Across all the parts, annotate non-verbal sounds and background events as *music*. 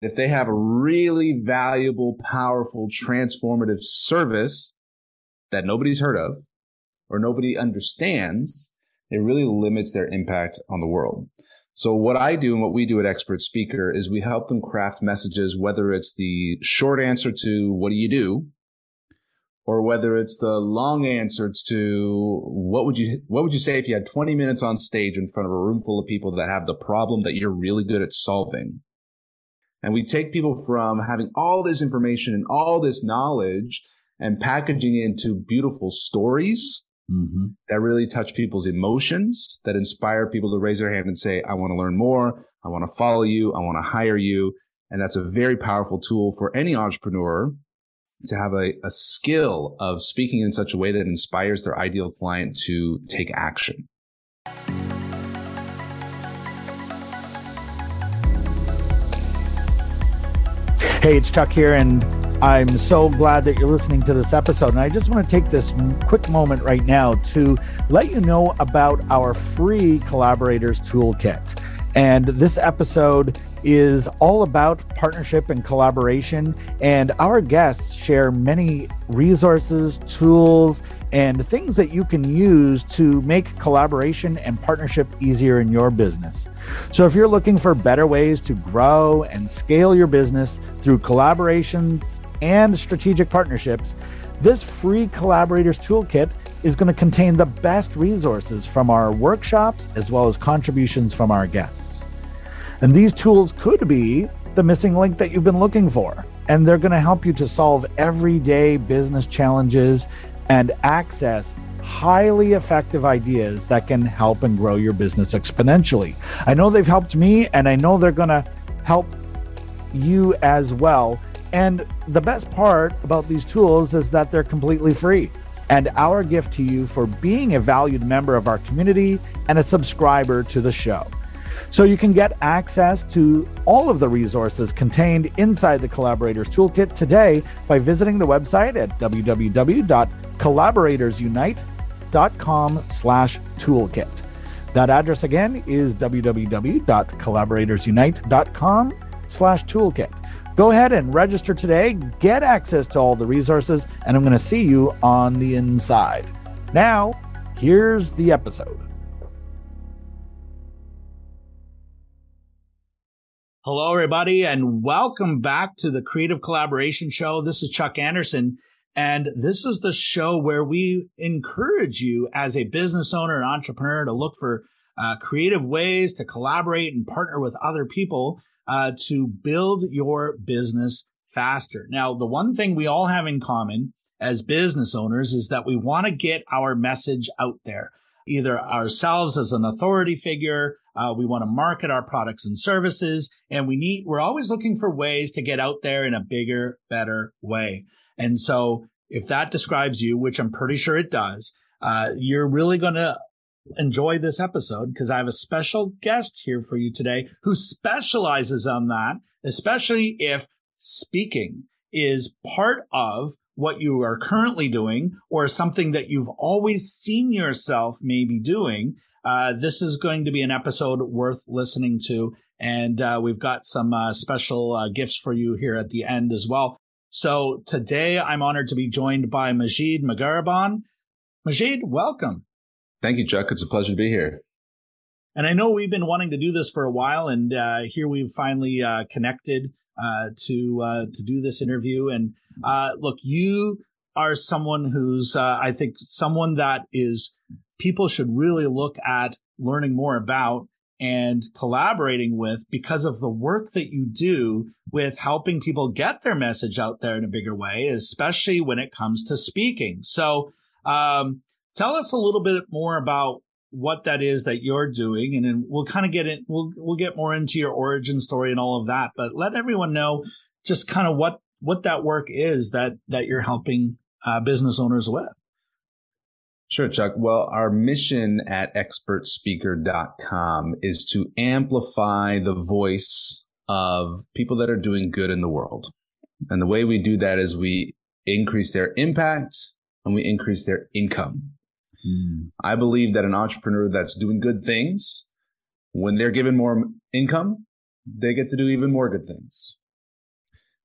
if they have a really valuable, powerful, transformative service that nobody's heard of or nobody understands, it really limits their impact on the world. So what I do and what we do at Expert Speaker is we help them craft messages, whether it's the short answer to what do you do? Or whether it's the long answer to what would you, what would you say if you had 20 minutes on stage in front of a room full of people that have the problem that you're really good at solving? And we take people from having all this information and all this knowledge and packaging it into beautiful stories mm-hmm. that really touch people's emotions, that inspire people to raise their hand and say, I want to learn more. I want to follow you. I want to hire you. And that's a very powerful tool for any entrepreneur to have a, a skill of speaking in such a way that inspires their ideal client to take action. Hey, it's Chuck here, and I'm so glad that you're listening to this episode. And I just want to take this quick moment right now to let you know about our free collaborators toolkit. And this episode is all about partnership and collaboration. And our guests share many resources, tools, and things that you can use to make collaboration and partnership easier in your business. So, if you're looking for better ways to grow and scale your business through collaborations and strategic partnerships, this free collaborators toolkit is going to contain the best resources from our workshops as well as contributions from our guests. And these tools could be the missing link that you've been looking for. And they're going to help you to solve everyday business challenges and access highly effective ideas that can help and grow your business exponentially. I know they've helped me, and I know they're going to help you as well. And the best part about these tools is that they're completely free. And our gift to you for being a valued member of our community and a subscriber to the show. So you can get access to all of the resources contained inside the Collaborators Toolkit today by visiting the website at www.collaboratorsunite.com slash toolkit. That address again is www.collaboratorsunite.com slash toolkit. Go ahead and register today, get access to all the resources, and I'm going to see you on the inside. Now, here's the episode. Hello, everybody, and welcome back to the Creative Collaboration Show. This is Chuck Anderson, and this is the show where we encourage you as a business owner and entrepreneur to look for uh, creative ways to collaborate and partner with other people uh, to build your business faster. Now, the one thing we all have in common as business owners is that we want to get our message out there, either ourselves as an authority figure, uh, we want to market our products and services and we need, we're always looking for ways to get out there in a bigger, better way. And so if that describes you, which I'm pretty sure it does, uh, you're really going to enjoy this episode because I have a special guest here for you today who specializes on that, especially if speaking is part of what you are currently doing or something that you've always seen yourself maybe doing. Uh, this is going to be an episode worth listening to. And uh, we've got some uh, special uh, gifts for you here at the end as well. So today I'm honored to be joined by Majeed Mogharreban. Majeed, welcome. Thank you, Chuck. It's a pleasure to be here. And I know we've been wanting to do this for a while, and uh, here we've finally uh, connected to to do this interview. And look, you are someone who's, I think, someone that is people should really look at learning more about and collaborating with because of the work that you do with helping people get their message out there in a bigger way, especially when it comes to speaking. So, um, tell us a little bit more about what that is that you're doing, and then we'll kind of get it. We'll we'll get more into your origin story and all of that, but let everyone know just kind of what what that work is that that you're helping uh, business owners with. Sure, Chuck. Well, our mission at expertspeaker.com is to amplify the voice of people that are doing good in the world. And the way we do that is we increase their impact and we increase their income. Mm. I believe that an entrepreneur that's doing good things, when they're given more income, they get to do even more good things.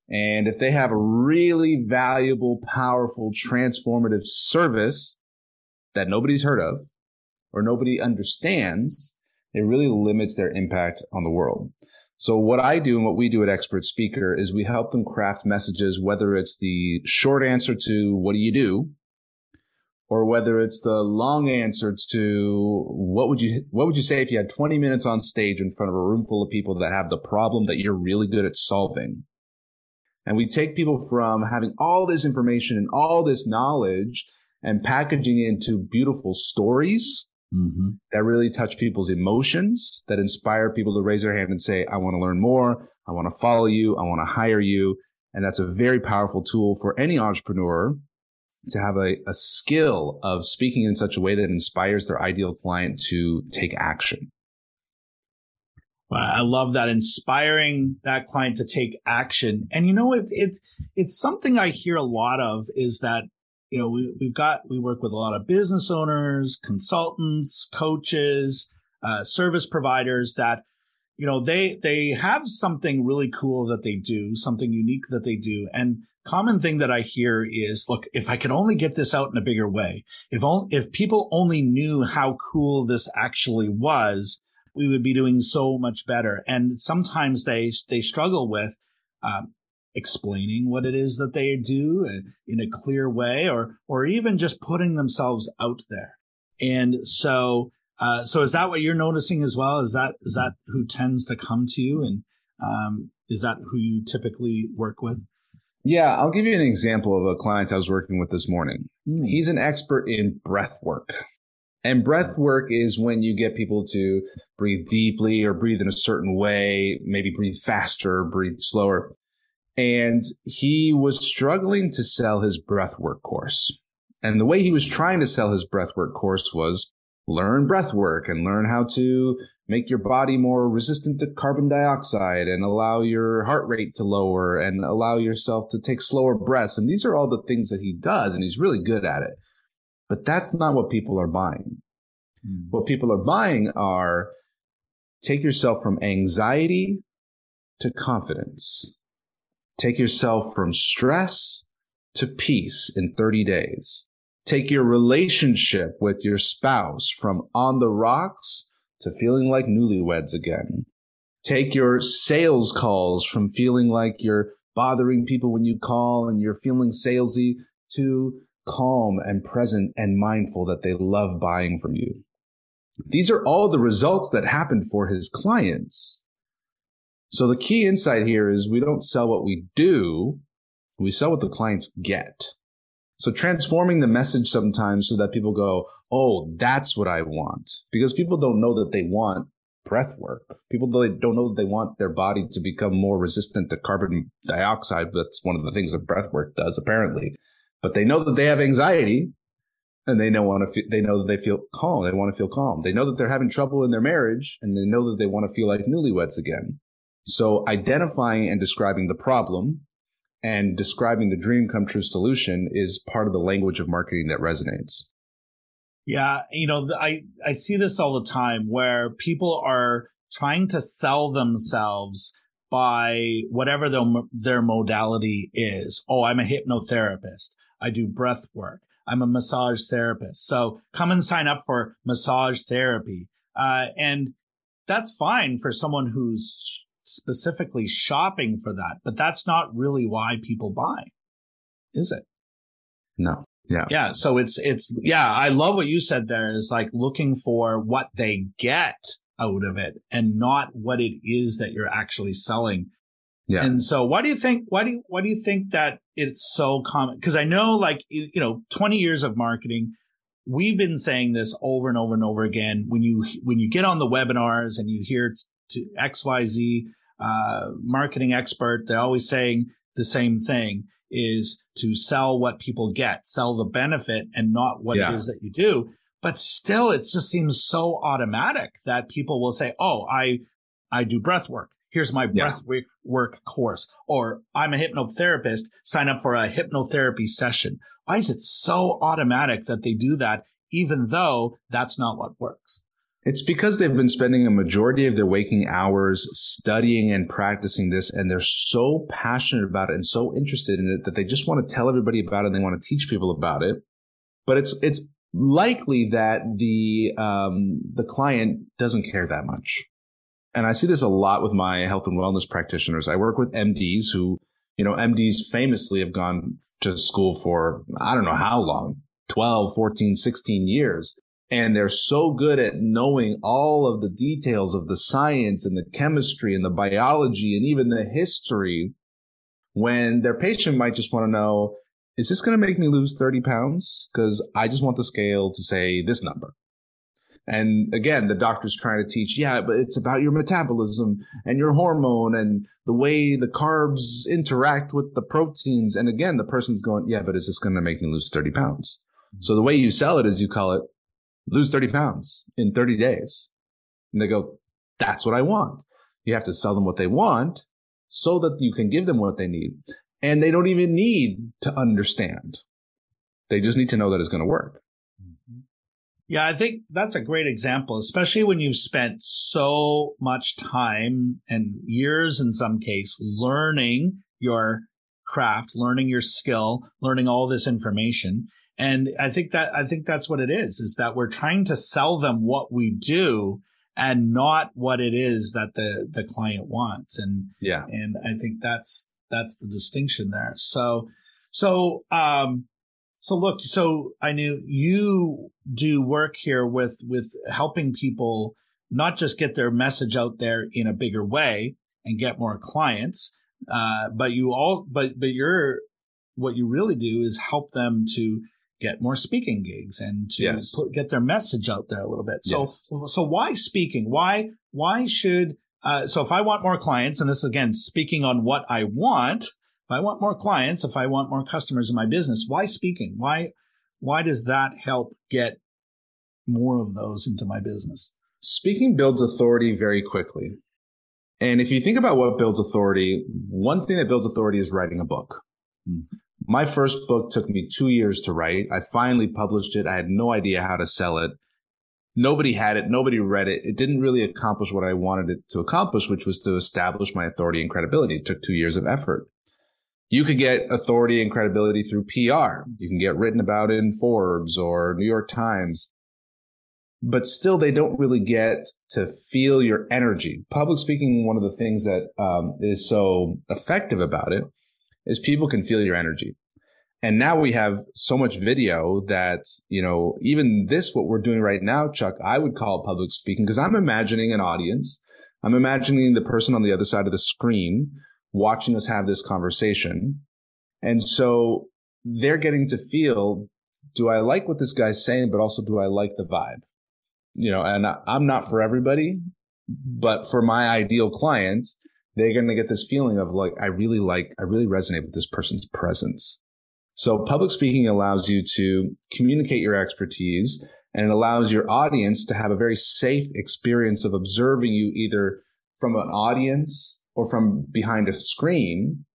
And if they have a really valuable, powerful, transformative service that nobody's heard of or nobody understands, it really limits their impact on the world. So what I do and what we do at Expert Speaker is we help them craft messages, whether it's the short answer to what do you do? Or whether it's the long answer to what would you what would you say if you had 20 minutes on stage in front of a room full of people that have the problem that you're really good at solving? And we take people from having all this information and all this knowledge and packaging it into beautiful stories mm-hmm. that really touch people's emotions, that inspire people to raise their hand and say, I want to learn more. I want to follow you. I want to hire you. And that's a very powerful tool for any entrepreneur to have a, a skill of speaking in such a way that inspires their ideal client to take action. I love that inspiring that client to take action. And you know, it's it's it's something I hear a lot of is that you know we we've got we work with a lot of business owners, consultants, coaches, uh, service providers that you know they they have something really cool that they do, something unique that they do, and common thing that I hear is, look, if I could only get this out in a bigger way, if only, if people only knew how cool this actually was, we would be doing so much better. And sometimes they they struggle with um, explaining what it is that they do in a clear way, or or even just putting themselves out there. And so, uh, so is that what you're noticing as well? Is that is that who tends to come to you, and um, is that who you typically work with? Yeah, I'll give you an example of a client I was working with this morning. Mm. He's an expert in breath work. And breath work is when you get people to breathe deeply or breathe in a certain way, maybe breathe faster, breathe slower. And he was struggling to sell his breath work course. And the way he was trying to sell his breath work course was learn breath work and learn how to make your body more resistant to carbon dioxide and allow your heart rate to lower and allow yourself to take slower breaths. And these are all the things that he does. And he's really good at it. But that's not what people are buying. Mm. What people are buying are take yourself from anxiety to confidence. Take yourself from stress to peace in 30 days. Take your relationship with your spouse from on the rocks to feeling like newlyweds again. Take your sales calls from feeling like you're bothering people when you call and you're feeling salesy to calm and present and mindful that they love buying from you. These are all the results that happened for his clients. So the key insight here is we don't sell what we do. We sell what the clients get. So transforming the message sometimes so that people go, Oh, that's what I want. Because people don't know that they want breath work. People don't know that they want their body to become more resistant to carbon dioxide. That's one of the things that breath work does, apparently but they know that they have anxiety and they know want to they know that they feel calm. They want to feel calm. They know that they're having trouble in their marriage and they know that they want to feel like newlyweds again. So identifying and describing the problem and describing the dream come true solution is part of the language of marketing that resonates. Yeah, you know, I I see this all the time where people are trying to sell themselves by whatever their their modality is. Oh, I'm a hypnotherapist. I do breath work. I'm a massage therapist. So come and sign up for massage therapy. Uh, and that's fine for someone who's specifically shopping for that, but that's not really why people buy, is it? No. Yeah. Yeah. So it's, it's, yeah, I love what you said there is like looking for what they get out of it and not what it is that you're actually selling yeah. And so why do you think, why do you, why do you think that it's so common? Cause I know like, you know, 20 years of marketing, we've been saying this over and over and over again. When you, when you get on the webinars and you hear to XYZ, uh, marketing expert, they're always saying the same thing is to sell what people get, sell the benefit and not what yeah. it is that you do. But still, it just seems so automatic that people will say, Oh, I, I do breath work. Here's my yeah. breath work course. Or I'm a hypnotherapist. Sign up for a hypnotherapy session. Why is it so automatic that they do that, even though that's not what works? It's because they've been spending a majority of their waking hours studying and practicing this, and they're so passionate about it and so interested in it that they just want to tell everybody about it and they want to teach people about it. But it's it's likely that the um, the client doesn't care that much. And I see this a lot with my health and wellness practitioners. I work with MDs who, you know, MDs famously have gone to school for I don't know how long, 12, 14, 16 years and they're so good at knowing all of the details of the science and the chemistry and the biology and even the history when their patient might just want to know is this going to make me lose 30 pounds? Because i just want the scale to say this number. And again the doctor's trying to teach yeah but it's about your metabolism and your hormone and the way the carbs interact with the proteins. And again the person's going yeah but is this going to make me lose 30 pounds? So the way you sell it is you call it lose 30 pounds in 30 days. And they go, that's what I want. You have to sell them what they want so that you can give them what they need. And they don't even need to understand. They just need to know that it's going to work. Mm-hmm. Yeah, I think that's a great example, especially when you've spent so much time and years in some case learning your craft, learning your skill, learning all this information. And I think that, I think that's what it is, is that we're trying to sell them what we do and not what it is that the, the client wants. And, yeah. And I think that's, that's the distinction there. So, so, um, so look, so I knew you do work here with, with helping people not just get their message out there in a bigger way and get more clients, uh, but you all, but, but you're, what you really do is help them to get more speaking gigs and to yes. put, get their message out there a little bit. So, yes. so why speaking? Why, why should, uh, so if I want more clients, and this is again, speaking on what I want, if I want more clients, if I want more customers in my business, why speaking? Why, why does that help get more of those into my business? Speaking builds authority very quickly. And if you think about what builds authority, one thing that builds authority is writing a book. Mm-hmm. My first book took me two years to write. I finally published it. I had no idea how to sell it. Nobody had it. Nobody read it. It didn't really accomplish what I wanted it to accomplish, which was to establish my authority and credibility. It took two years of effort. You could get authority and credibility through PR. You can get written about in Forbes or New York Times, but still they don't really get to feel your energy. Public speaking, one of the things that um, is so effective about it is people can feel your energy. And now we have so much video that, you know, even this, what we're doing right now, Chuck, I would call public speaking because I'm imagining an audience. I'm imagining the person on the other side of the screen watching us have this conversation. And so they're getting to feel, do I like what this guy's saying, but also do I like the vibe? You know, and I'm not for everybody, but for my ideal client, they're going to get this feeling of like, I really like, I really resonate with this person's presence. So public speaking allows you to communicate your expertise and it allows your audience to have a very safe experience of observing you either from an audience or from behind a screen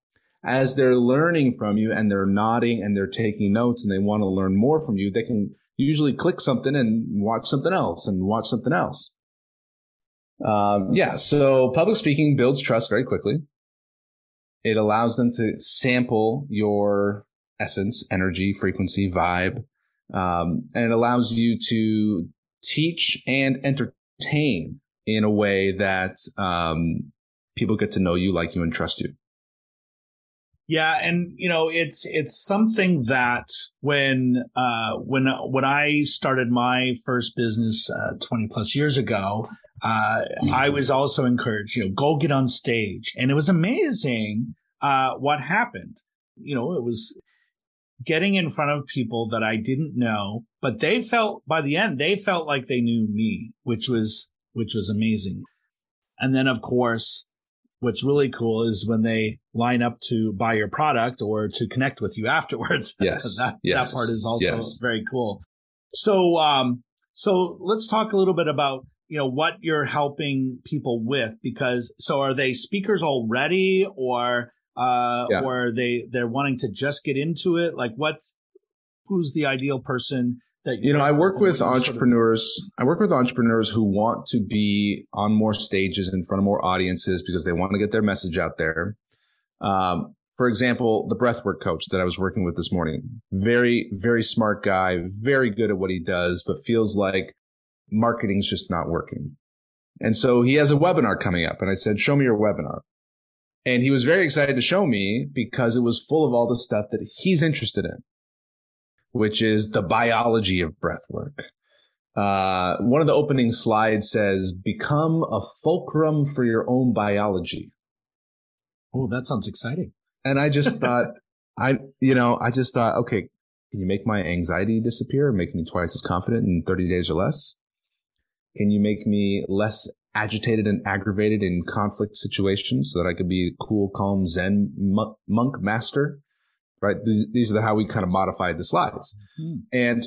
as they're learning from you and they're nodding and they're taking notes and they want to learn more from you. They can usually click something and watch something else and watch something else. Um, yeah. So public speaking builds trust very quickly. It allows them to sample your essence, energy, frequency, vibe. Um, and it allows you to teach and entertain in a way that, um, people get to know you, like you, and trust you. Yeah, and you know, it's it's something that when uh when when I started my first business uh, 20 plus years ago, uh, mm-hmm. I was also encouraged, you know, go get on stage. And it was amazing uh, what happened. You know, it was getting in front of people that I didn't know, but they felt by the end, they felt like they knew me, which was, which was amazing. And then, of course, what's really cool is when they line up to buy your product or to connect with you *laughs* afterwards. Yes. *laughs* that, yes. that part is also yes. very cool. So, um, so let's talk a little bit about you know, what you're helping people with because so are they speakers already or, uh, yeah. or they, they're wanting to just get into it? Like what, who's the ideal person that you, you know i work with entrepreneurs sort of- i work with entrepreneurs who want to be on more stages in front of more audiences because they want to get their message out there um, for example the breathwork coach that i was working with this morning very very smart guy very good at what he does but feels like marketing's just not working and so he has a webinar coming up and i said show me your webinar and he was very excited to show me because it was full of all the stuff that he's interested in, which is the biology of breath work. Uh, one of the opening slides says, become a fulcrum for your own biology. Oh, that sounds exciting. And I just *laughs* thought, I, you know, I just thought, okay, can you make my anxiety disappear make me twice as confident in 30 days or less? Can you make me less agitated and aggravated in conflict situations so that I could be a cool, calm Zen monk master. Right. These are the, how we kind of modified the slides. Mm-hmm. And,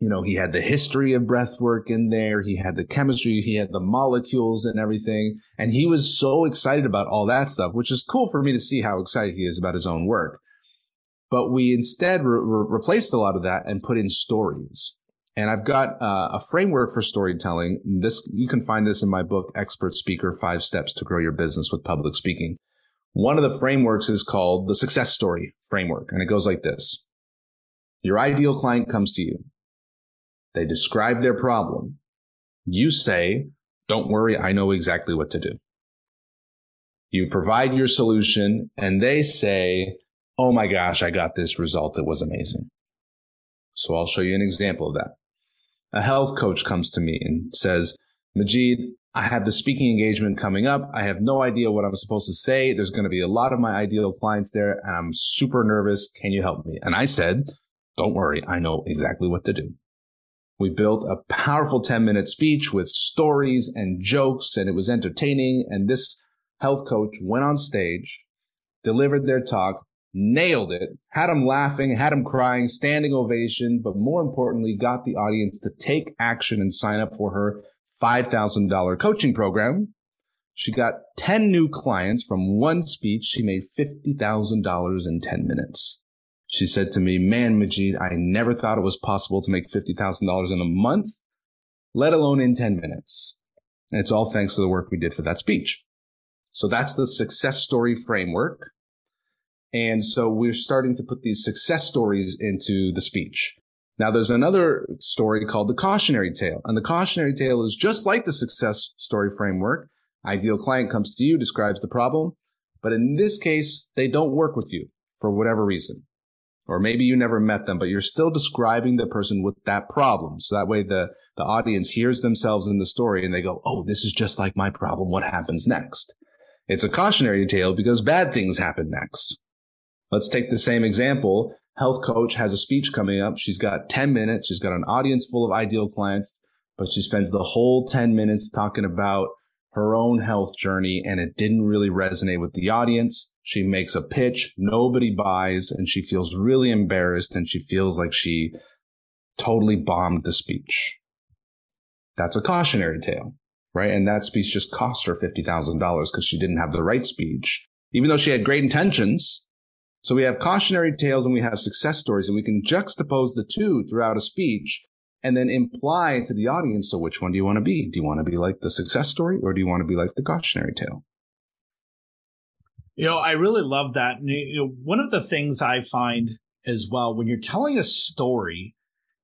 you know, he had the history of breath work in there. He had the chemistry. He had the molecules and everything. And he was so excited about all that stuff, which is cool for me to see how excited he is about his own work. But we instead re- re- replaced a lot of that and put in stories. And I've got uh, a framework for storytelling. This you can find this in my book, Expert Speaker: Five Steps to Grow Your Business with Public Speaking. One of the frameworks is called the Success Story Framework, and it goes like this: Your ideal client comes to you. They describe their problem. You say, "Don't worry, I know exactly what to do." You provide your solution, and they say, "Oh my gosh, I got this result that was amazing." So I'll show you an example of that a health coach comes to me and says, Majeed, I have the speaking engagement coming up. I have no idea what I'm supposed to say. There's going to be a lot of my ideal clients there and I'm super nervous. Can you help me? And I said, don't worry. I know exactly what to do. We built a powerful 10 minute speech with stories and jokes and it was entertaining. And this health coach went on stage, delivered their talk, nailed it, had them laughing, had them crying, standing ovation, but more importantly, got the audience to take action and sign up for her $5,000 coaching program. She got 10 new clients from one speech. She made $50,000 in 10 minutes. She said to me, man, Majeed, I never thought it was possible to make $50,000 in a month, let alone in 10 minutes. And it's all thanks to the work we did for that speech. So that's the success story framework. And so we're starting to put these success stories into the speech. Now there's another story called the cautionary tale. And the cautionary tale is just like the success story framework. Ideal client comes to you, describes the problem. But in this case, they don't work with you for whatever reason. Or maybe you never met them, but you're still describing the person with that problem. So that way the, the audience hears themselves in the story and they go, Oh, this is just like my problem. What happens next? It's a cautionary tale because bad things happen next. Let's take the same example. Health coach has a speech coming up. She's got 10 minutes. She's got an audience full of ideal clients, but she spends the whole 10 minutes talking about her own health journey and it didn't really resonate with the audience. She makes a pitch. Nobody buys and she feels really embarrassed and she feels like she totally bombed the speech. That's a cautionary tale, right? And that speech just cost her $50,000 because she didn't have the right speech. Even though she had great intentions, so we have cautionary tales and we have success stories, and we can juxtapose the two throughout a speech and then imply to the audience. So which one do you want to be? Do you want to be like the success story or do you want to be like the cautionary tale? You know, I really love that. And, you know, one of the things I find as well, when you're telling a story,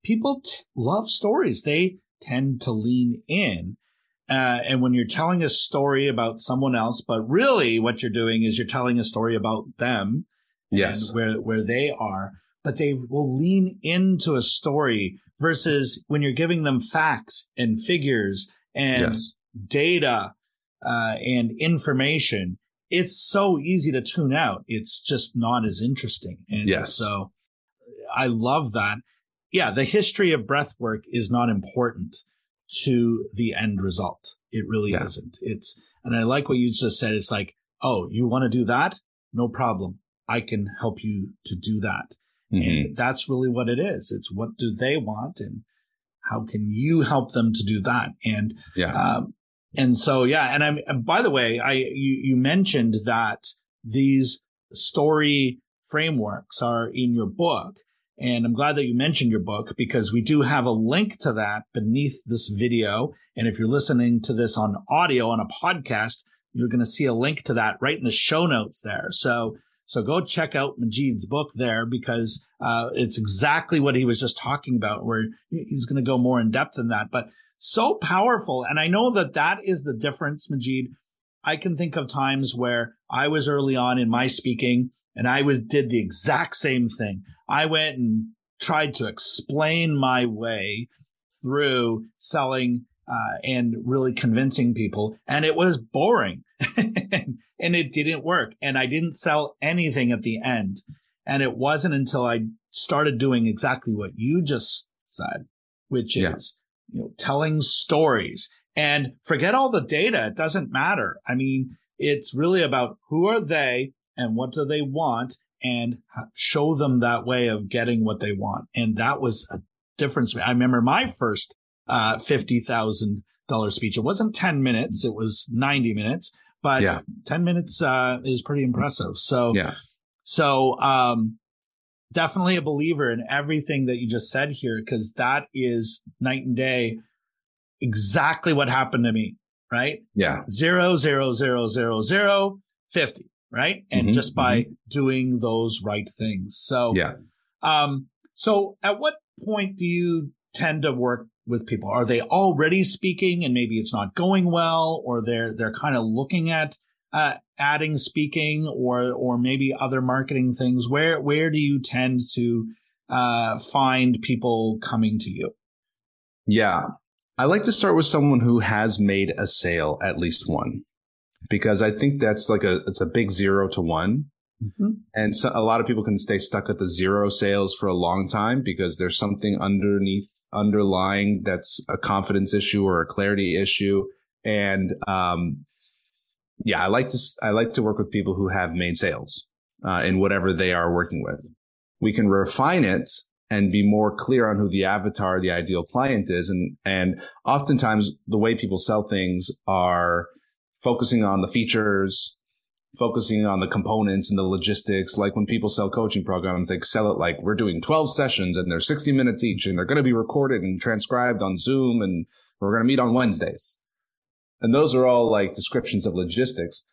people t- love stories. They tend to lean in. Uh, and when you're telling a story about someone else, but really what you're doing is you're telling a story about them yes. where, where they are, but they will lean into a story versus when you're giving them facts and figures and yes. data, uh, and information. It's so easy to tune out. It's just not as interesting. And yes. so I love that. Yeah. The history of breath work is not important to the end result. It really yeah. isn't. It's, and I like what you just said. It's like, oh, you want to do that? No problem. I can help you to do that. Mm-hmm. And that's really what it is. It's what do they want and how can you help them to do that? And, yeah. Um, and so, yeah. And I'm, and by the way, I, you, you mentioned that these story frameworks are in your book. And I'm glad that you mentioned your book because we do have a link to that beneath this video. And if you're listening to this on audio on a podcast, you're going to see a link to that right in the show notes there. So, so go check out Majeed's book there because uh, it's exactly what he was just talking about, where he's going to go more in depth in that. But so powerful. And I know that that is the difference, Majeed. I can think of times where I was early on in my speaking and I was did the exact same thing. I went and tried to explain my way through selling uh, and really convincing people, and it was boring, *laughs* and it didn't work, and I didn't sell anything at the end. And it wasn't until I started doing exactly what you just said, which yeah. is you know telling stories and forget all the data. It doesn't matter. I mean, it's really about who are they and what do they want and show them that way of getting what they want. And that was a difference. I remember my first uh, $50,000 speech. It wasn't 10 minutes. It was 90 minutes, but yeah. 10 minutes uh, is pretty impressive. So, yeah. so, um, definitely a believer in everything that you just said here, because that is night and day. Exactly what happened to me, right? Yeah. Zero, zero, zero, zero, zero, 50 right? And mm-hmm, just by mm-hmm. doing those right things. So, yeah. Um, so at what point do you tend to work with people? Are they already speaking and maybe it's not going well, or they're, they're kind of looking at, uh, adding speaking or, or maybe other marketing things? Where, where do you tend to, uh, find people coming to you? Yeah. I like to start with someone who has made a sale, at least one because I think that's like a it's a big zero to one. Mm-hmm. And so a lot of people can stay stuck at the zero sales for a long time because there's something underneath underlying that's a confidence issue or a clarity issue. And um, yeah, I like to I like to work with people who have made sales uh, in whatever they are working with. We can refine it and be more clear on who the avatar, the ideal client is, and and oftentimes the way people sell things are focusing on the features, focusing on the components and the logistics. Like when people sell coaching programs, they sell it like we're doing 12 sessions and they're 60 minutes each and they're going to be recorded and transcribed on Zoom and we're going to meet on Wednesdays. And those are all like descriptions of logistics.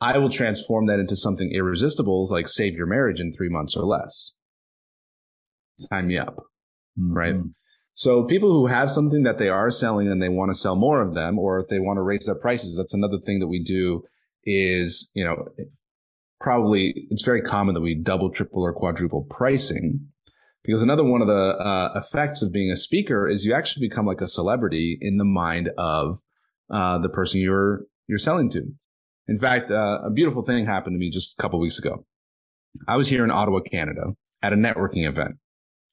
I will transform that into something irresistible, like save your marriage in three months or less. Sign me up. Mm-hmm. Right. So people who have something that they are selling and they want to sell more of them, or if they want to raise their prices, that's another thing that we do is, you know, probably it's very common that we double, triple or quadruple pricing because another one of the uh, effects of being a speaker is you actually become like a celebrity in the mind of uh, the person you're you're selling to. In fact, uh, a beautiful thing happened to me just a couple weeks ago. I was here in Ottawa, Canada, at a networking event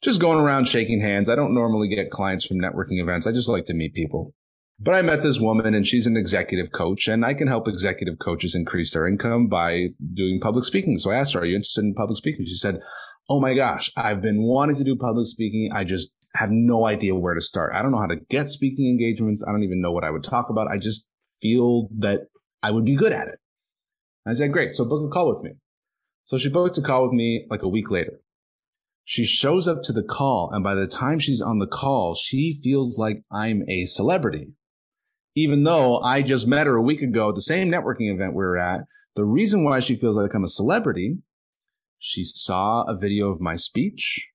just going around shaking hands. I don't normally get clients from networking events. I just like to meet people. But I met this woman and she's an executive coach and I can help executive coaches increase their income by doing public speaking. So I asked her, are you interested in public speaking? She said, Oh my gosh, I've been wanting to do public speaking. I just have no idea where to start. I don't know how to get speaking engagements. I don't even know what I would talk about. I just feel that I would be good at it. I said, great. So book a call with me. So she booked a call with me like a week later. She shows up to the call, and by the time she's on the call, she feels like I'm a celebrity. Even though I just met her a week ago at the same networking event we were at, the reason why she feels like I'm a celebrity, she saw a video of my speech.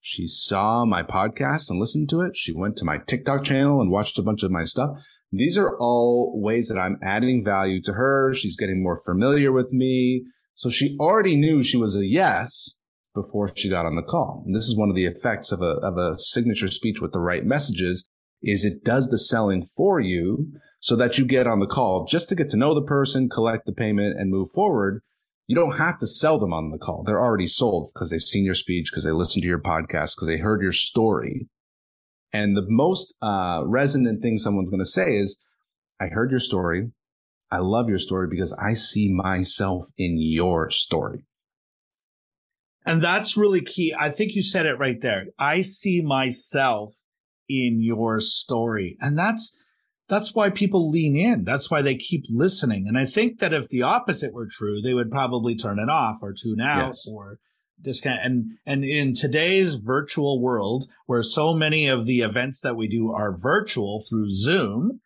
She saw my podcast and listened to it. She went to my TikTok channel and watched a bunch of my stuff. These are all ways that I'm adding value to her. She's getting more familiar with me. So she already knew she was a yes before she got on the call. And this is one of the effects of a, of a signature speech with the right messages is it does the selling for you so that you get on the call just to get to know the person, collect the payment and move forward. You don't have to sell them on the call. They're already sold because they've seen your speech, because they listened to your podcast, because they heard your story. And the most uh, resonant thing someone's going to say is, I heard your story. I love your story because I see myself in your story. And that's really key. I think you said it right there. I see myself in your story. And that's, that's why people lean in. That's why they keep listening. And I think that if the opposite were true, they would probably turn it off or tune out yes. or disconnect. And, and in today's virtual world, where so many of the events that we do are virtual through Zoom,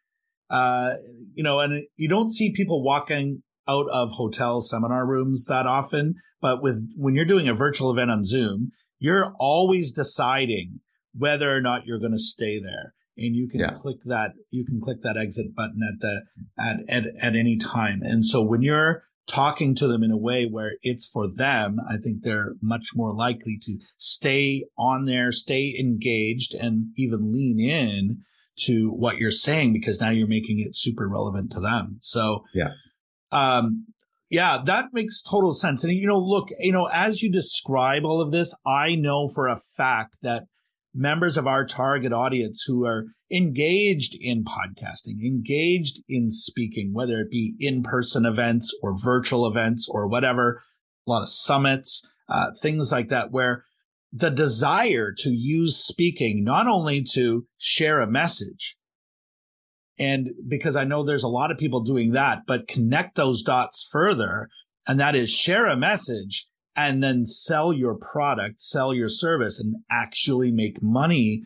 uh, you know, and you don't see people walking out of hotel seminar rooms that often. But with when you're doing a virtual event on Zoom, you're always deciding whether or not you're going to stay there. And you can yeah. click that, you can click that exit button at the, at, at, at any time. And so when you're talking to them in a way where it's for them, I think they're much more likely to stay on there, stay engaged and even lean in to what you're saying because now you're making it super relevant to them. So, yeah. Um, yeah, that makes total sense. And, you know, look, you know, as you describe all of this, I know for a fact that members of our target audience who are engaged in podcasting, engaged in speaking, whether it be in person events or virtual events or whatever, a lot of summits, uh, things like that, where the desire to use speaking not only to share a message, and because I know there's a lot of people doing that, but connect those dots further. And that is share a message and then sell your product, sell your service and actually make money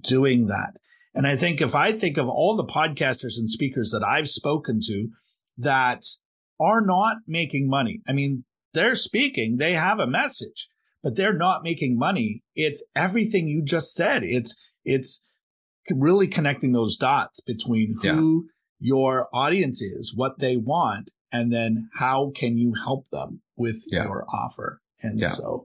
doing that. And I think if I think of all the podcasters and speakers that I've spoken to that are not making money, I mean, they're speaking, they have a message, but they're not making money. It's everything you just said. It's, it's really connecting those dots between who yeah. your audience is, what they want, and then how can you help them with yeah. your offer. And yeah. so,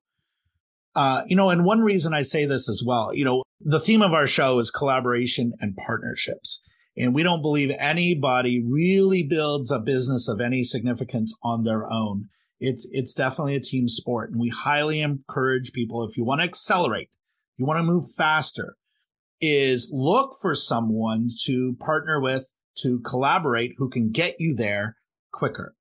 uh, you know, and one reason I say this as well, you know, the theme of our show is collaboration and partnerships. And we don't believe anybody really builds a business of any significance on their own. It's, it's definitely a team sport. And we highly encourage people, if you want to accelerate, you want to move faster, is look for someone to partner with, to collaborate who can get you there quicker.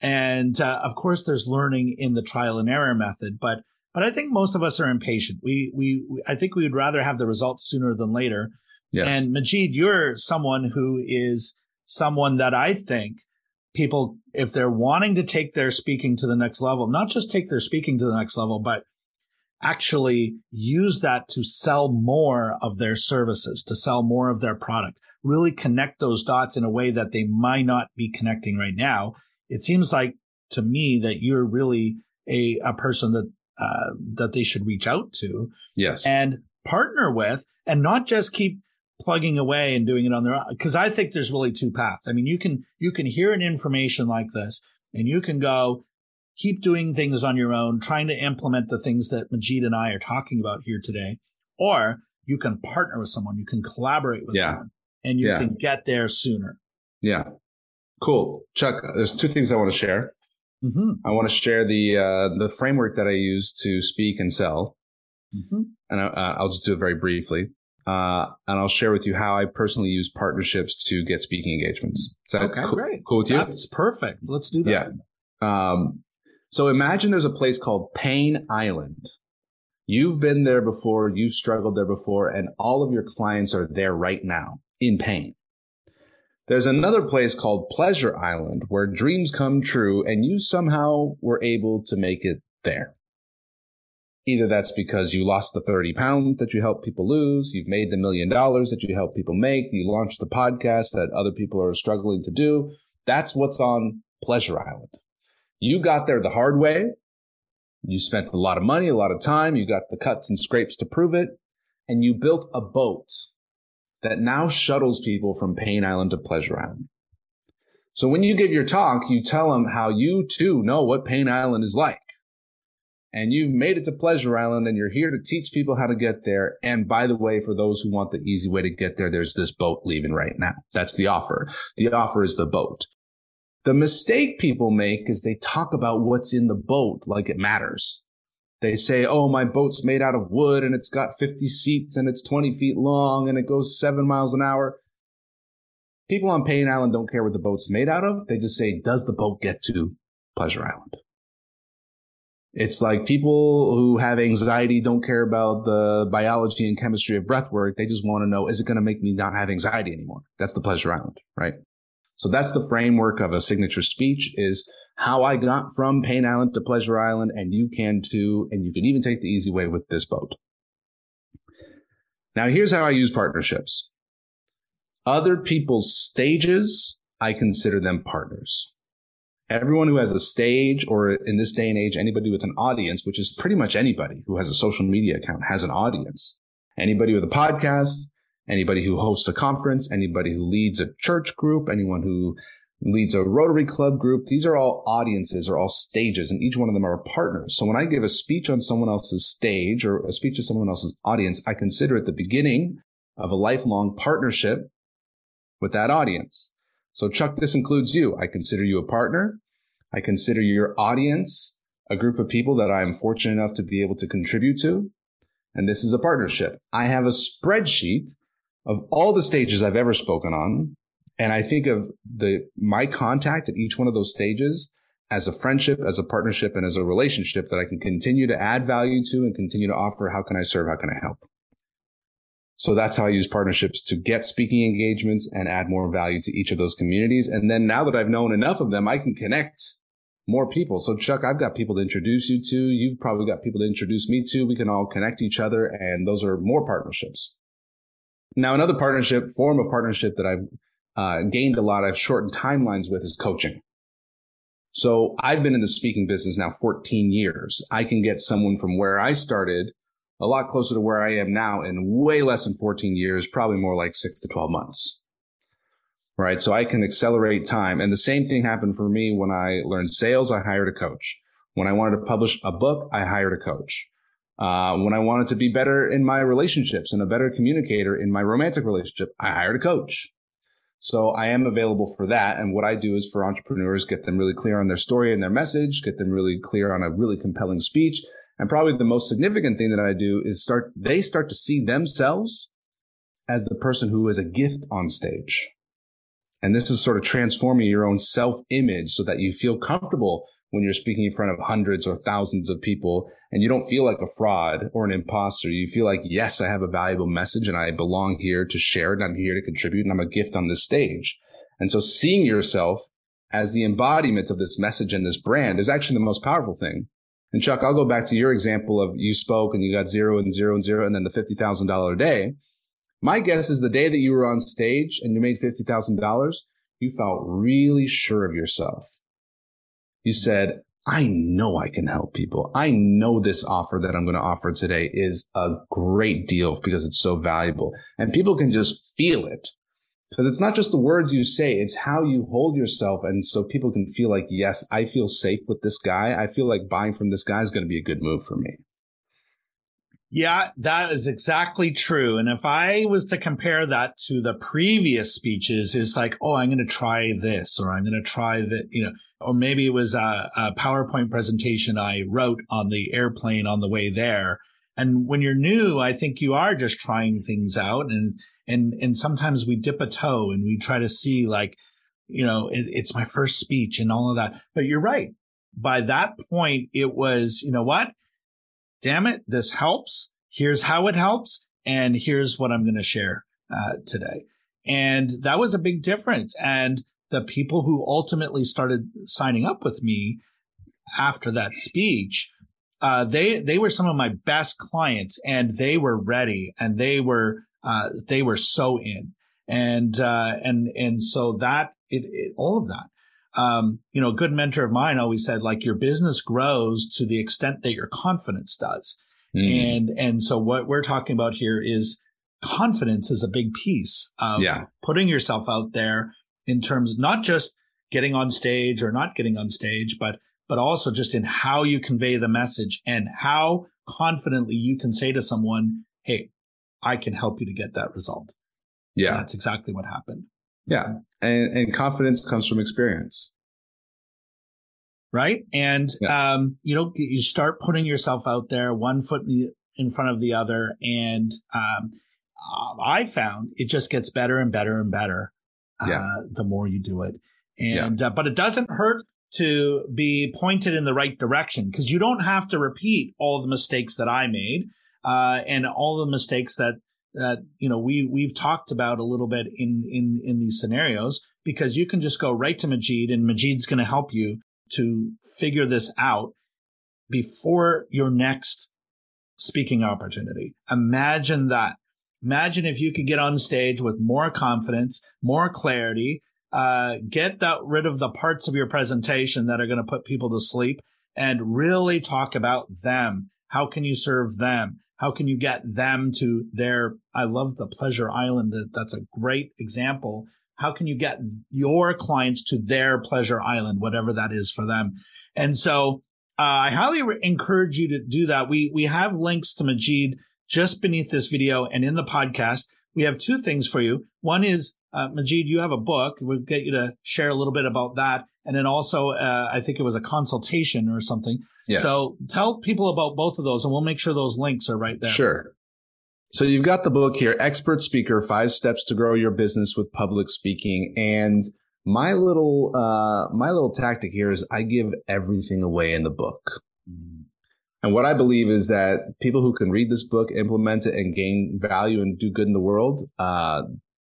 And uh, of course, there's learning in the trial and error method, but but I think most of us are impatient. We we, we I think we would rather have the results sooner than later. Yes. And Majeed, you're someone who is someone that I think people, if they're wanting to take their speaking to the next level, not just take their speaking to the next level, but actually use that to sell more of their services, to sell more of their product, really connect those dots in a way that they might not be connecting right now. It seems like to me that you're really a, a person that, uh, that they should reach out to. Yes. And partner with and not just keep plugging away and doing it on their own. Cause I think there's really two paths. I mean, you can, you can hear an information like this and you can go, keep doing things on your own, trying to implement the things that Majeed and I are talking about here today. Or you can partner with someone, you can collaborate with yeah. someone, and you yeah. can get there sooner. Yeah. Cool. Chuck, there's two things I want to share. Mm-hmm. I want to share the uh, the framework that I use to speak and sell, mm-hmm. and I, will just do it very briefly. Uh, and I'll share with you how I personally use partnerships to get speaking engagements. Is that okay, cool, great. cool with you? That's perfect. Let's do that. Yeah. Um, so imagine there's a place called Pain Island. You've been there before, you've struggled there before, and all of your clients are there right now in pain. There's another place called Pleasure Island where dreams come true and you somehow were able to make it there. Either that's because you lost the 30 pounds that you help people lose, you've made the million dollars that you help people make, you launched the podcast that other people are struggling to do. That's what's on Pleasure Island. You got there the hard way. You spent a lot of money, a lot of time. You got the cuts and scrapes to prove it. And you built a boat that now shuttles people from Pain Island to Pleasure Island. So when you give your talk, you tell them how you too know what Pain Island is like. And you've made it to Pleasure Island and you're here to teach people how to get there. And by the way, for those who want the easy way to get there, there's this boat leaving right now. That's the offer. The offer is the boat. The mistake people make is they talk about what's in the boat like it matters. They say, Oh, my boat's made out of wood and it's got 50 seats and it's 20 feet long and it goes seven miles an hour. People on Pain Island don't care what the boat's made out of. They just say, does the boat get to Pleasure Island? It's like people who have anxiety don't care about the biology and chemistry of breath work. They just want to know, is it going to make me not have anxiety anymore? That's the Pleasure Island, right? So that's the framework of a signature speech is how I got from Pain Island to Pleasure Island, and you can too. And you can even take the easy way with this boat. Now, here's how I use partnerships. Other people's stages, I consider them partners. Everyone who has a stage, or in this day and age, anybody with an audience, which is pretty much anybody who has a social media account has an audience. Anybody with a podcast, anybody who hosts a conference, anybody who leads a church group, anyone who leads a Rotary Club group. These are all audiences or all stages, and each one of them are partners. So when I give a speech on someone else's stage or a speech to someone else's audience, I consider it the beginning of a lifelong partnership with that audience. So Chuck, this includes you. I consider you a partner. I consider your audience a group of people that I am fortunate enough to be able to contribute to. And this is a partnership. I have a spreadsheet of all the stages I've ever spoken on and I think of the my contact at each one of those stages as a friendship, as a partnership, and as a relationship that I can continue to add value to and continue to offer. How can I serve? How can I help? So that's how I use partnerships to get speaking engagements and add more value to each of those communities. And then now that I've known enough of them, I can connect more people. So Chuck, I've got people to introduce you to. You've probably got people to introduce me to. We can all connect each other and those are more partnerships. Now, another partnership, form of partnership that I've uh, gained a lot, I've shortened timelines with is coaching. So I've been in the speaking business now 14 years. I can get someone from where I started a lot closer to where I am now in way less than 14 years, probably more like six to 12 months. Right. So I can accelerate time. And the same thing happened for me when I learned sales. I hired a coach. When I wanted to publish a book, I hired a coach. Uh, when I wanted to be better in my relationships and a better communicator in my romantic relationship, I hired a coach. So I am available for that. And what I do is for entrepreneurs, get them really clear on their story and their message, get them really clear on a really compelling speech. And probably the most significant thing that I do is start, they start to see themselves as the person who is a gift on stage. And this is sort of transforming your own self image so that you feel comfortable when you're speaking in front of hundreds or thousands of people and you don't feel like a fraud or an imposter. You feel like, yes, I have a valuable message and I belong here to share it. I'm here to contribute and I'm a gift on this stage. And so seeing yourself as the embodiment of this message and this brand is actually the most powerful thing. And Chuck, I'll go back to your example of you spoke and you got zero and zero and zero and then the $50,000 a day. My guess is the day that you were on stage and you made $50,000, you felt really sure of yourself you said, I know I can help people. I know this offer that I'm going to offer today is a great deal because it's so valuable and people can just feel it because it's not just the words you say. It's how you hold yourself. And so people can feel like, yes, I feel safe with this guy. I feel like buying from this guy is going to be a good move for me. Yeah, that is exactly true. And if I was to compare that to the previous speeches, it's like, oh, I'm going to try this or I'm going to try that, you know, or maybe it was a, a, PowerPoint presentation I wrote on the airplane on the way there. And when you're new, I think you are just trying things out and, and, and sometimes we dip a toe and we try to see like, you know, it, it's my first speech and all of that. But you're right. By that point, it was, you know what? damn it, this helps. Here's how it helps. And here's what I'm going to share uh, today. And that was a big difference. And the people who ultimately started signing up with me after that speech, uh, they, they were some of my best clients and they were ready and they were, uh, they were so in. And, uh, and, and so that, it, it all of that um, you know, a good mentor of mine always said, like, your business grows to the extent that your confidence does. Mm. And, and so what we're talking about here is confidence is a big piece of yeah. putting yourself out there in terms of not just getting on stage or not getting on stage, but, but also just in how you convey the message and how confidently you can say to someone, Hey, I can help you to get that result. Yeah. And that's exactly what happened. Yeah. And, and confidence comes from experience. Right. And, yeah. um, you know, you start putting yourself out there one foot in front of the other. And, um, I found it just gets better and better and better. Uh, yeah. the more you do it. And, yeah. uh, but it doesn't hurt to be pointed in the right direction because you don't have to repeat all the mistakes that I made, uh, and all the mistakes that that you know we we've talked about a little bit in in in these scenarios because you can just go right to Majeed and Majeed's going to help you to figure this out before your next speaking opportunity. Imagine that. Imagine if you could get on stage with more confidence, more clarity, uh, get that rid of the parts of your presentation that are going to put people to sleep and really talk about them. How can you serve them? How can you get them to their, I love the pleasure island. That's a great example. How can you get your clients to their pleasure island, whatever that is for them? And so uh, I highly re- encourage you to do that. We, we have links to Majeed just beneath this video and in the podcast. We have two things for you. One is, uh, Majeed, you have a book. We'll get you to share a little bit about that. And then also, uh, I think it was a consultation or something Yes. So tell people about both of those and we'll make sure those links are right there. Sure. So you've got the book here, Expert Speaker, Five Steps to Grow Your Business with Public Speaking. And my little, uh, my little tactic here is I give everything away in the book. Mm-hmm. And what I believe is that people who can read this book, implement it and gain value and do good in the world, uh,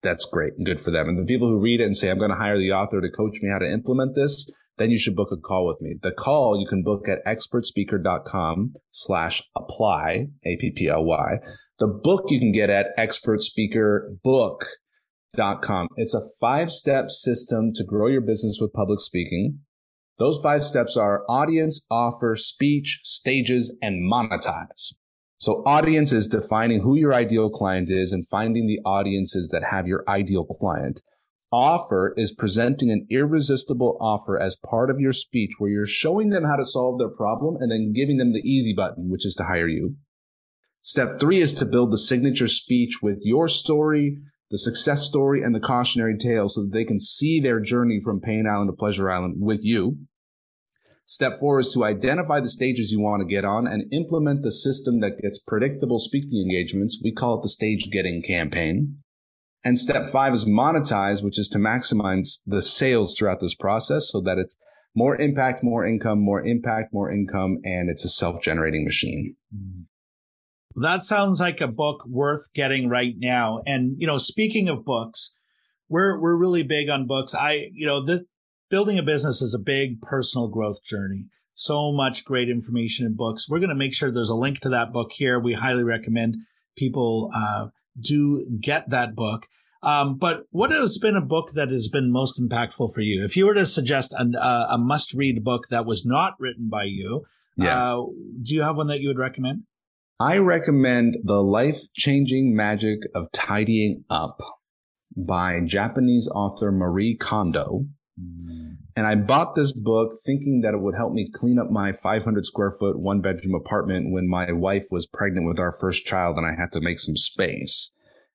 that's great and good for them. And the people who read it and say, I'm going to hire the author to coach me how to implement this, then you should book a call with me. The call you can book at expertspeaker.com slash apply, A-P-P-L-Y. The book you can get at expertspeakerbook.com. It's a five step system to grow your business with public speaking. Those five steps are audience, offer, speech, stages, and monetize. So audience is defining who your ideal client is and finding the audiences that have your ideal client offer is presenting an irresistible offer as part of your speech where you're showing them how to solve their problem and then giving them the easy button, which is to hire you. Step three is to build the signature speech with your story, the success story and the cautionary tale so that they can see their journey from Pain Island to Pleasure Island with you. Step four is to identify the stages you want to get on and implement the system that gets predictable speaking engagements. We call it the stage getting campaign. And step five is monetize, which is to maximize the sales throughout this process so that it's more impact, more income, more impact, more income, and it's a self-generating machine. Mm. That sounds like a book worth getting right now. And, you know, speaking of books, we're, we're really big on books. I, you know, the building a business is a big personal growth journey. So much great information in books. We're going to make sure there's a link to that book here. We highly recommend people, uh, do get that book. Um, but what has been a book that has been most impactful for you? If you were to suggest an, uh, a must read book that was not written by you, yeah. Uh, do you have one that you would recommend? I recommend The Life Changing Magic of Tidying Up by Japanese author Marie Kondo. And I bought this book thinking that it would help me clean up my 500 square foot one bedroom apartment when my wife was pregnant with our first child and I had to make some space.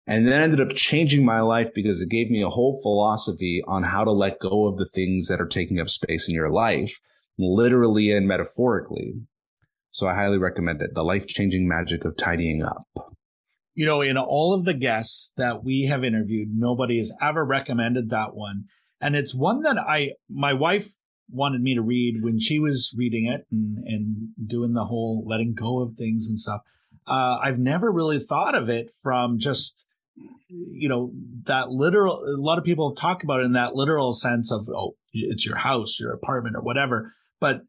And then ended up changing my life because it gave me a whole philosophy on how to let go of the things that are taking up space in your life, literally and metaphorically. So I highly recommend it. The life changing magic of tidying up. You know, in all of the guests that we have interviewed, nobody has ever recommended that one. And it's one that I, my wife wanted me to read when she was reading it and, and doing the whole letting go of things and stuff. Uh, I've never really thought of it from just you know, that literal, a lot of people talk about it in that literal sense of, oh, it's your house, your apartment, or whatever. But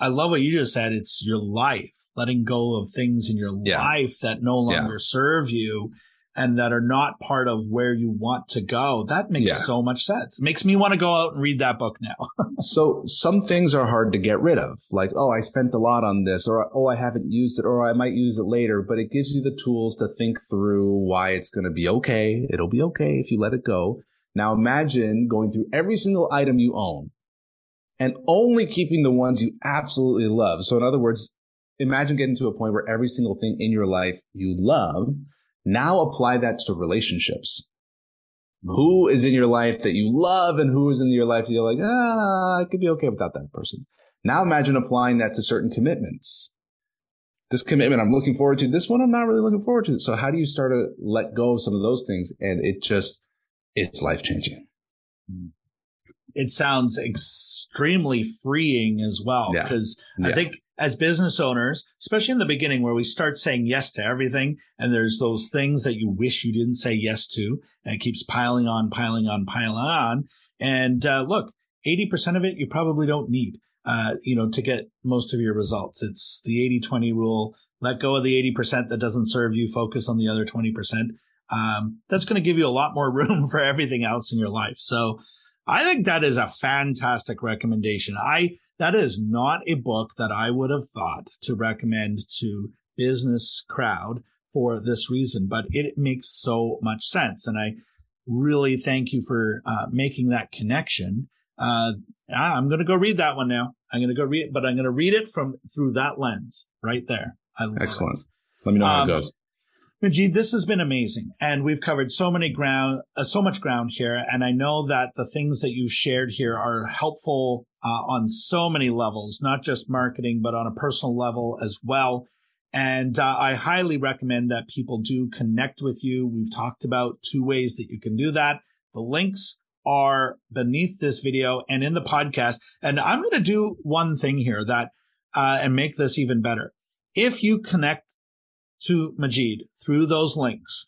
I love what you just said. It's your life, letting go of things in your yeah. life that no longer yeah. serve you and that are not part of where you want to go. That makes yeah. so much sense. It makes me want to go out and read that book now. *laughs* so some things are hard to get rid of, like, oh, I spent a lot on this, or oh, I haven't used it, or I might use it later, but it gives you the tools to think through why it's going to be okay. It'll be okay if you let it go. Now imagine going through every single item you own and only keeping the ones you absolutely love. So in other words, imagine getting to a point where every single thing in your life you love now apply that to relationships. Who is in your life that you love and who is in your life you're like, ah, I could be okay without that person. Now imagine applying that to certain commitments. This commitment I'm looking forward to. This one I'm not really looking forward to. So how do you start to let go of some of those things? And it just, it's life changing. It sounds extremely freeing as well. Because yeah. I think as business owners, especially in the beginning where we start saying yes to everything and there's those things that you wish you didn't say yes to and it keeps piling on, piling on, piling on. And uh, look, 80% of it you probably don't need. uh, you know, to get most of your results. It's the 80 20 rule. Let go of the 80% that doesn't serve you, focus on the other 20%. Um, that's going to give you a lot more *laughs* room for everything else in your life. So I think that is a fantastic recommendation. I, that is not a book that I would have thought to recommend to business crowd for this reason, but it makes so much sense. And I really thank you for uh, making that connection. Uh, I'm going to go read that one now. I'm going to go read it, but I'm going to read it from through that lens right there. Excellent. It. Let me know how um, it goes. Majeed, this has been amazing, and we've covered so many ground, uh, so much ground here. And I know that the things that you shared here are helpful uh, on so many levels, not just marketing, but on a personal level as well. And uh, I highly recommend that people do connect with you. We've talked about two ways that you can do that. The links are beneath this video and in the podcast. And I'm going to do one thing here that uh, and make this even better. If you connect to Majeed through those links,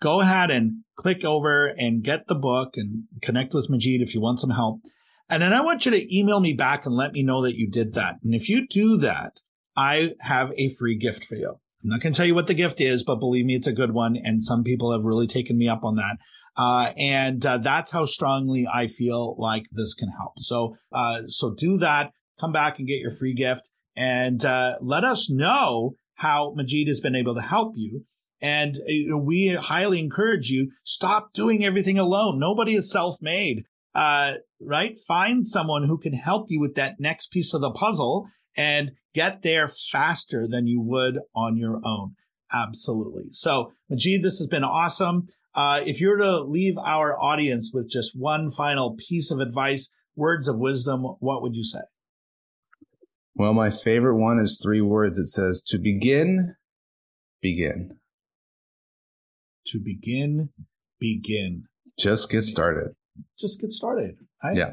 go ahead and click over and get the book and connect with Majeed if you want some help. And then I want you to email me back and let me know that you did that. And if you do that, I have a free gift for you. I'm not going to tell you what the gift is, but believe me, it's a good one. And some people have really taken me up on that. Uh, and uh, that's how strongly I feel like this can help. So, uh, so do that. Come back and get your free gift and uh, let us know how Majeed has been able to help you. And uh, we highly encourage you stop doing everything alone. Nobody is self-made, uh, right? Find someone who can help you with that next piece of the puzzle and get there faster than you would on your own. Absolutely. So, Majeed, this has been awesome. Uh, if you were to leave our audience with just one final piece of advice, words of wisdom, what would you say? Well, my favorite one is three words. It says, to begin, begin. To begin, begin. Just get started. Just get started. Right? Yeah.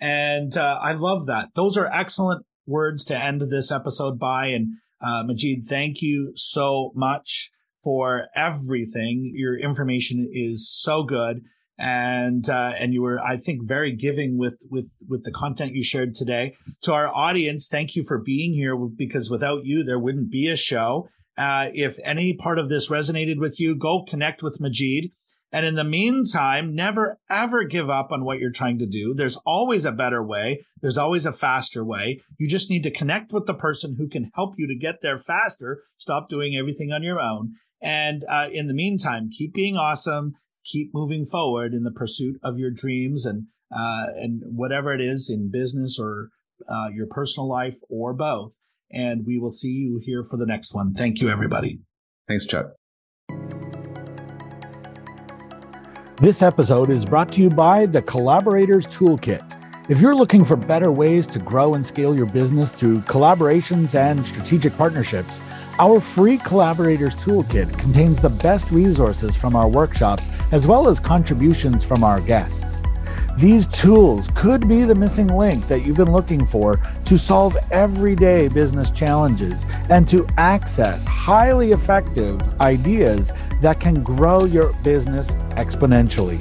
And uh, I love that. Those are excellent words to end this episode by. And uh, Majeed, thank you so much for everything. Your information is so good. And, uh, and you were, I think, very giving with, with, with the content you shared today to our audience. Thank you for being here because without you, there wouldn't be a show. Uh, if any part of this resonated with you, go connect with Majeed. And in the meantime, never ever give up on what you're trying to do. There's always a better way. There's always a faster way. You just need to connect with the person who can help you to get there faster. Stop doing everything on your own. And uh, in the meantime, keep being awesome. Keep moving forward in the pursuit of your dreams and uh, and whatever it is in business or uh, your personal life or both. And we will see you here for the next one. Thank you, everybody. Thanks, Chuck. This episode is brought to you by the Collaborators Toolkit. If you're looking for better ways to grow and scale your business through collaborations and strategic partnerships, our free Collaborators Toolkit contains the best resources from our workshops as well as contributions from our guests. These tools could be the missing link that you've been looking for to solve everyday business challenges and to access highly effective ideas that can grow your business exponentially.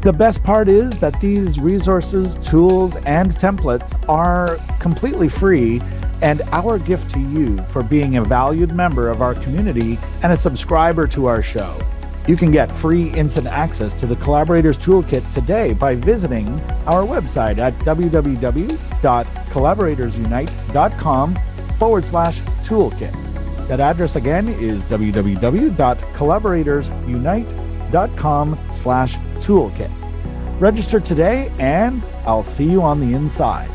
The best part is that these resources, tools, and templates are completely free and our gift to you for being a valued member of our community and a subscriber to our show. You can get free instant access to the Collaborators Toolkit today by visiting our website at www.collaboratorsunite.com forward slash toolkit. That address again is www.collaboratorsunite.com slash toolkit. Register today and I'll see you on the inside.